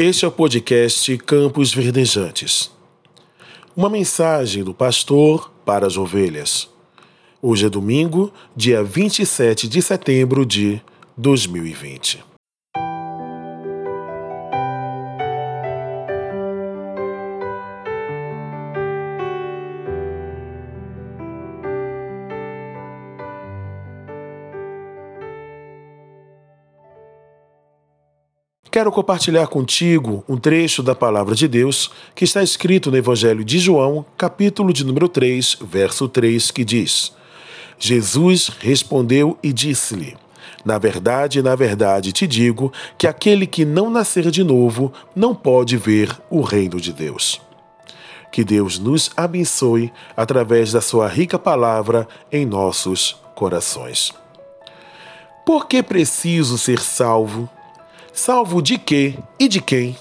Este é o podcast Campos Verdejantes. Uma mensagem do pastor para as ovelhas. Hoje é domingo, dia 27 de setembro de 2020. Quero compartilhar contigo um trecho da palavra de Deus que está escrito no Evangelho de João, capítulo de número 3, verso 3, que diz: Jesus respondeu e disse-lhe: Na verdade, na verdade te digo que aquele que não nascer de novo não pode ver o reino de Deus. Que Deus nos abençoe através da sua rica palavra em nossos corações. Por que preciso ser salvo? Salvo de quê e de quem?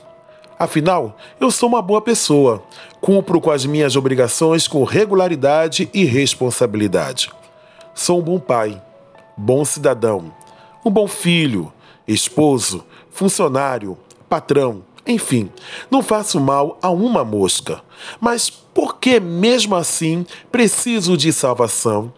Afinal, eu sou uma boa pessoa, cumpro com as minhas obrigações com regularidade e responsabilidade. Sou um bom pai, bom cidadão, um bom filho, esposo, funcionário, patrão, enfim, não faço mal a uma mosca. Mas por que mesmo assim preciso de salvação?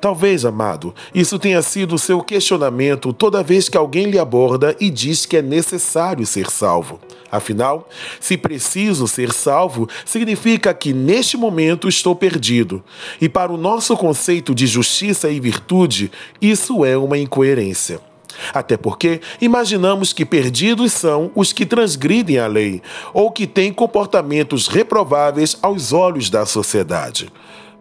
Talvez, amado, isso tenha sido seu questionamento toda vez que alguém lhe aborda e diz que é necessário ser salvo. Afinal, se preciso ser salvo, significa que neste momento estou perdido. E para o nosso conceito de justiça e virtude, isso é uma incoerência. Até porque imaginamos que perdidos são os que transgridem a lei ou que têm comportamentos reprováveis aos olhos da sociedade.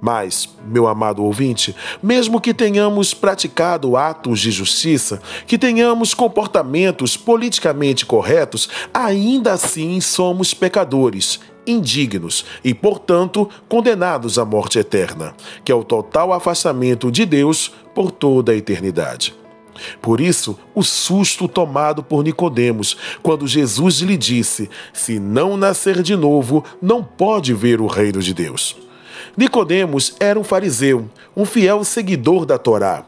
Mas, meu amado ouvinte, mesmo que tenhamos praticado atos de justiça, que tenhamos comportamentos politicamente corretos, ainda assim somos pecadores, indignos e, portanto, condenados à morte eterna, que é o total afastamento de Deus por toda a eternidade. Por isso, o susto tomado por Nicodemos, quando Jesus lhe disse: "Se não nascer de novo, não pode ver o reino de Deus". Nicodemos era um fariseu, um fiel seguidor da Torá.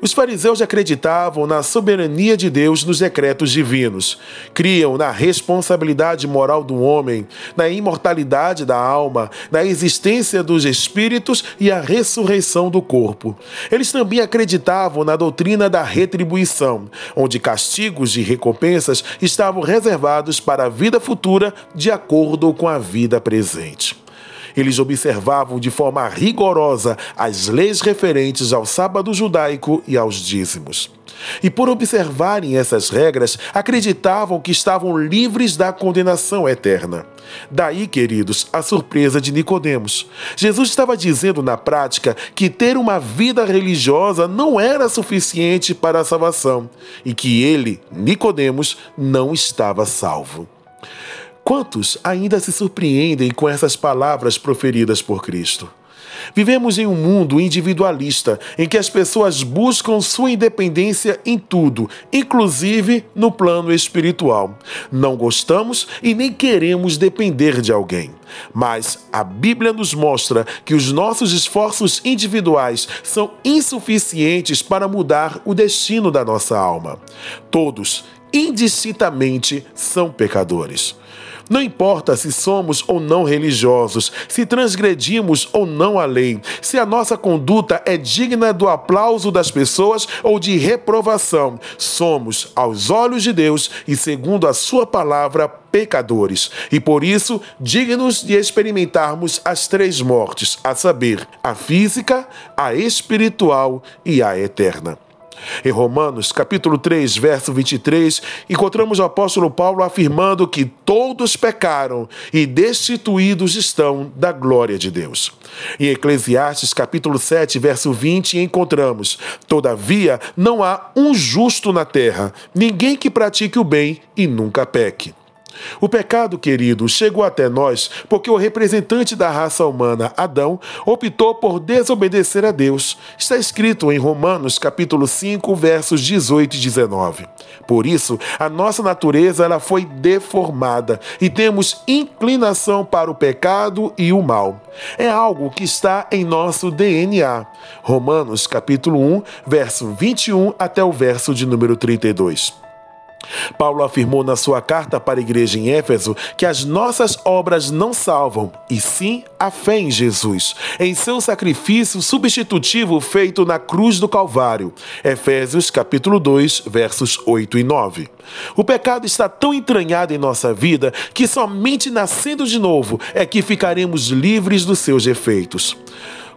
Os fariseus acreditavam na soberania de Deus nos decretos divinos, criam na responsabilidade moral do homem, na imortalidade da alma, na existência dos espíritos e a ressurreição do corpo. Eles também acreditavam na doutrina da retribuição, onde castigos e recompensas estavam reservados para a vida futura de acordo com a vida presente. Eles observavam de forma rigorosa as leis referentes ao sábado judaico e aos dízimos. E por observarem essas regras, acreditavam que estavam livres da condenação eterna. Daí, queridos, a surpresa de Nicodemos. Jesus estava dizendo na prática que ter uma vida religiosa não era suficiente para a salvação e que ele, Nicodemos, não estava salvo. Quantos ainda se surpreendem com essas palavras proferidas por Cristo? Vivemos em um mundo individualista em que as pessoas buscam sua independência em tudo, inclusive no plano espiritual. Não gostamos e nem queremos depender de alguém. Mas a Bíblia nos mostra que os nossos esforços individuais são insuficientes para mudar o destino da nossa alma. Todos, indistintamente, são pecadores. Não importa se somos ou não religiosos, se transgredimos ou não a lei, se a nossa conduta é digna do aplauso das pessoas ou de reprovação, somos, aos olhos de Deus e segundo a Sua palavra, pecadores e por isso dignos de experimentarmos as três mortes, a saber, a física, a espiritual e a eterna. Em Romanos, capítulo 3, verso 23, encontramos o apóstolo Paulo afirmando que todos pecaram e destituídos estão da glória de Deus. Em Eclesiastes, capítulo 7, verso 20, encontramos: Todavia, não há um justo na terra, ninguém que pratique o bem e nunca peque. O pecado, querido, chegou até nós porque o representante da raça humana, Adão, optou por desobedecer a Deus. Está escrito em Romanos capítulo 5, versos 18 e 19. Por isso, a nossa natureza ela foi deformada e temos inclinação para o pecado e o mal. É algo que está em nosso DNA. Romanos capítulo 1, verso 21 até o verso de número 32. Paulo afirmou na sua carta para a igreja em Éfeso que as nossas obras não salvam, e sim a fé em Jesus, em seu sacrifício substitutivo feito na cruz do Calvário. Efésios capítulo 2, versos 8 e 9. O pecado está tão entranhado em nossa vida que somente nascendo de novo é que ficaremos livres dos seus efeitos.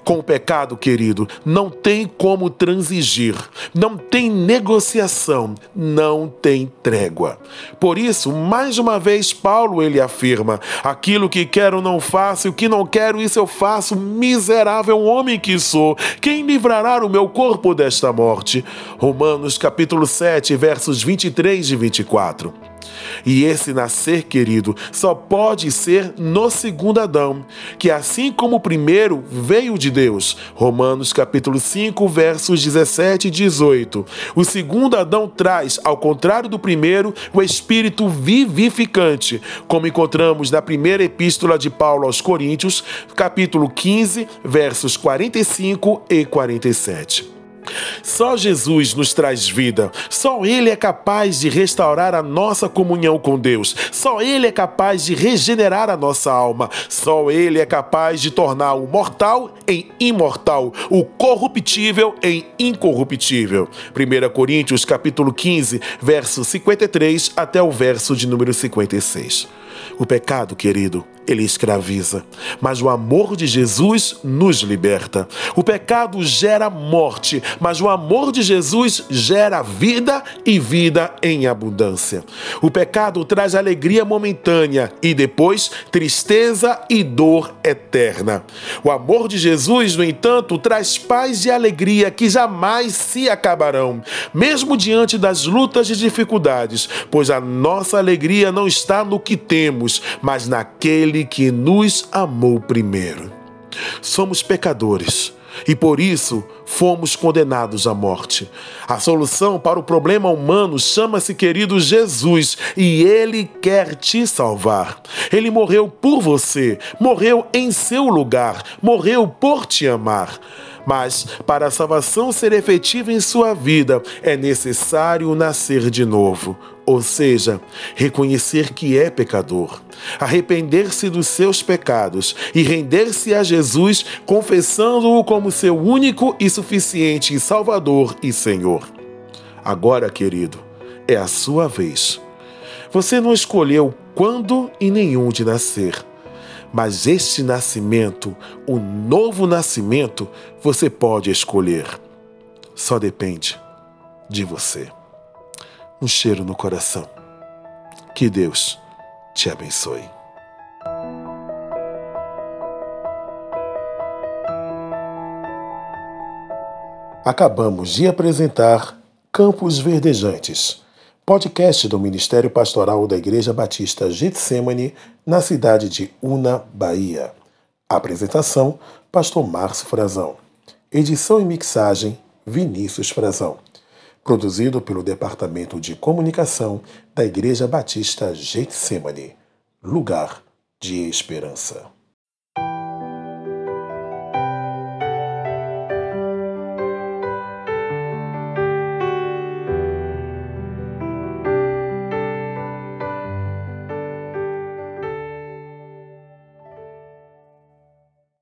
Com o pecado, querido, não tem como transigir, não tem negociação, não tem trégua. Por isso, mais uma vez, Paulo ele afirma: aquilo que quero não faço, o que não quero, isso eu faço, miserável homem que sou. Quem livrará o meu corpo desta morte? Romanos capítulo 7, versos 23 e 24. E esse nascer, querido, só pode ser no segundo Adão, que assim como o primeiro veio de Deus. Romanos capítulo 5, versos 17 e 18. O segundo Adão traz, ao contrário do primeiro, o espírito vivificante, como encontramos na primeira epístola de Paulo aos Coríntios, capítulo 15, versos 45 e 47. Só Jesus nos traz vida. Só Ele é capaz de restaurar a nossa comunhão com Deus. Só Ele é capaz de regenerar a nossa alma. Só Ele é capaz de tornar o mortal em imortal, o corruptível em incorruptível. 1 Coríntios capítulo 15, verso 53 até o verso de número 56. O pecado, querido, ele escraviza, mas o amor de Jesus nos liberta. O pecado gera morte, mas o amor de Jesus gera vida e vida em abundância. O pecado traz alegria momentânea e depois tristeza e dor eterna. O amor de Jesus, no entanto, traz paz e alegria que jamais se acabarão, mesmo diante das lutas e dificuldades, pois a nossa alegria não está no que temos, mas naquele aquele que nos amou primeiro. Somos pecadores e por isso fomos condenados à morte. A solução para o problema humano chama-se querido Jesus e ele quer te salvar. Ele morreu por você, morreu em seu lugar, morreu por te amar. Mas para a salvação ser efetiva em sua vida, é necessário nascer de novo, ou seja, reconhecer que é pecador, arrepender-se dos seus pecados e render-se a Jesus, confessando-o como seu único e suficiente Salvador e Senhor. Agora, querido, é a sua vez. Você não escolheu quando e nenhum de nascer mas este nascimento, o novo nascimento, você pode escolher. Só depende de você. Um cheiro no coração. Que Deus te abençoe. Acabamos de apresentar Campos Verdejantes podcast do Ministério Pastoral da Igreja Batista Getsemane, na cidade de Una, Bahia. Apresentação: Pastor Márcio Frazão. Edição e mixagem: Vinícius Frazão. Produzido pelo Departamento de Comunicação da Igreja Batista Getsemane. Lugar de Esperança.